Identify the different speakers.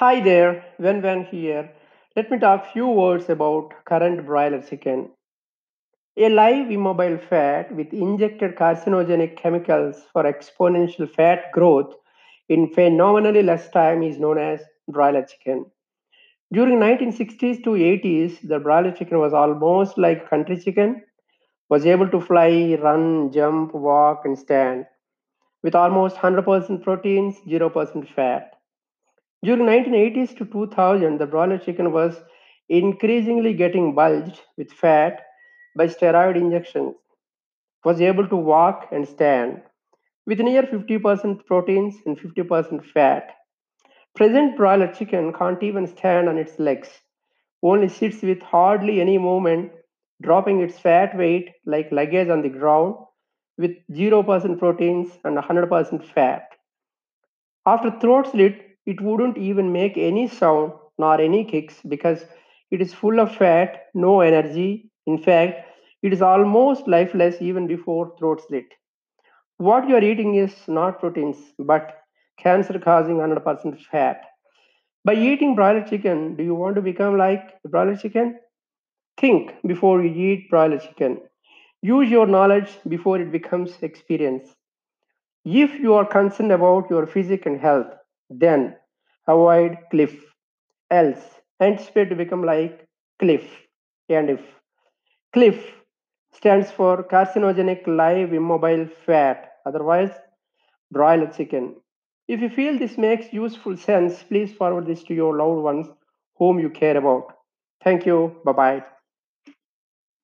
Speaker 1: Hi there, Wen Wen here. Let me talk few words about current broiler chicken. A live immobile fat with injected carcinogenic chemicals for exponential fat growth in phenomenally less time is known as broiler chicken. During 1960s to 80s, the broiler chicken was almost like country chicken, was able to fly, run, jump, walk, and stand with almost 100% proteins, 0% fat. During 1980s to 2000, the broiler chicken was increasingly getting bulged with fat by steroid injections, was able to walk and stand with near 50% proteins and 50% fat. Present broiler chicken can't even stand on its legs, only sits with hardly any movement, dropping its fat weight like luggage on the ground with 0% proteins and 100% fat. After throat slit, it wouldn't even make any sound nor any kicks because it is full of fat, no energy. In fact, it is almost lifeless even before throat slit. What you are eating is not proteins, but cancer causing 100% fat. By eating broiler chicken, do you want to become like broiler chicken? Think before you eat broiler chicken. Use your knowledge before it becomes experience. If you are concerned about your physique and health, then avoid cliff. Else, anticipate to become like cliff. And if cliff stands for carcinogenic live immobile fat, otherwise broiler chicken. If you feel this makes useful sense, please forward this to your loved ones whom you care about. Thank you. Bye bye.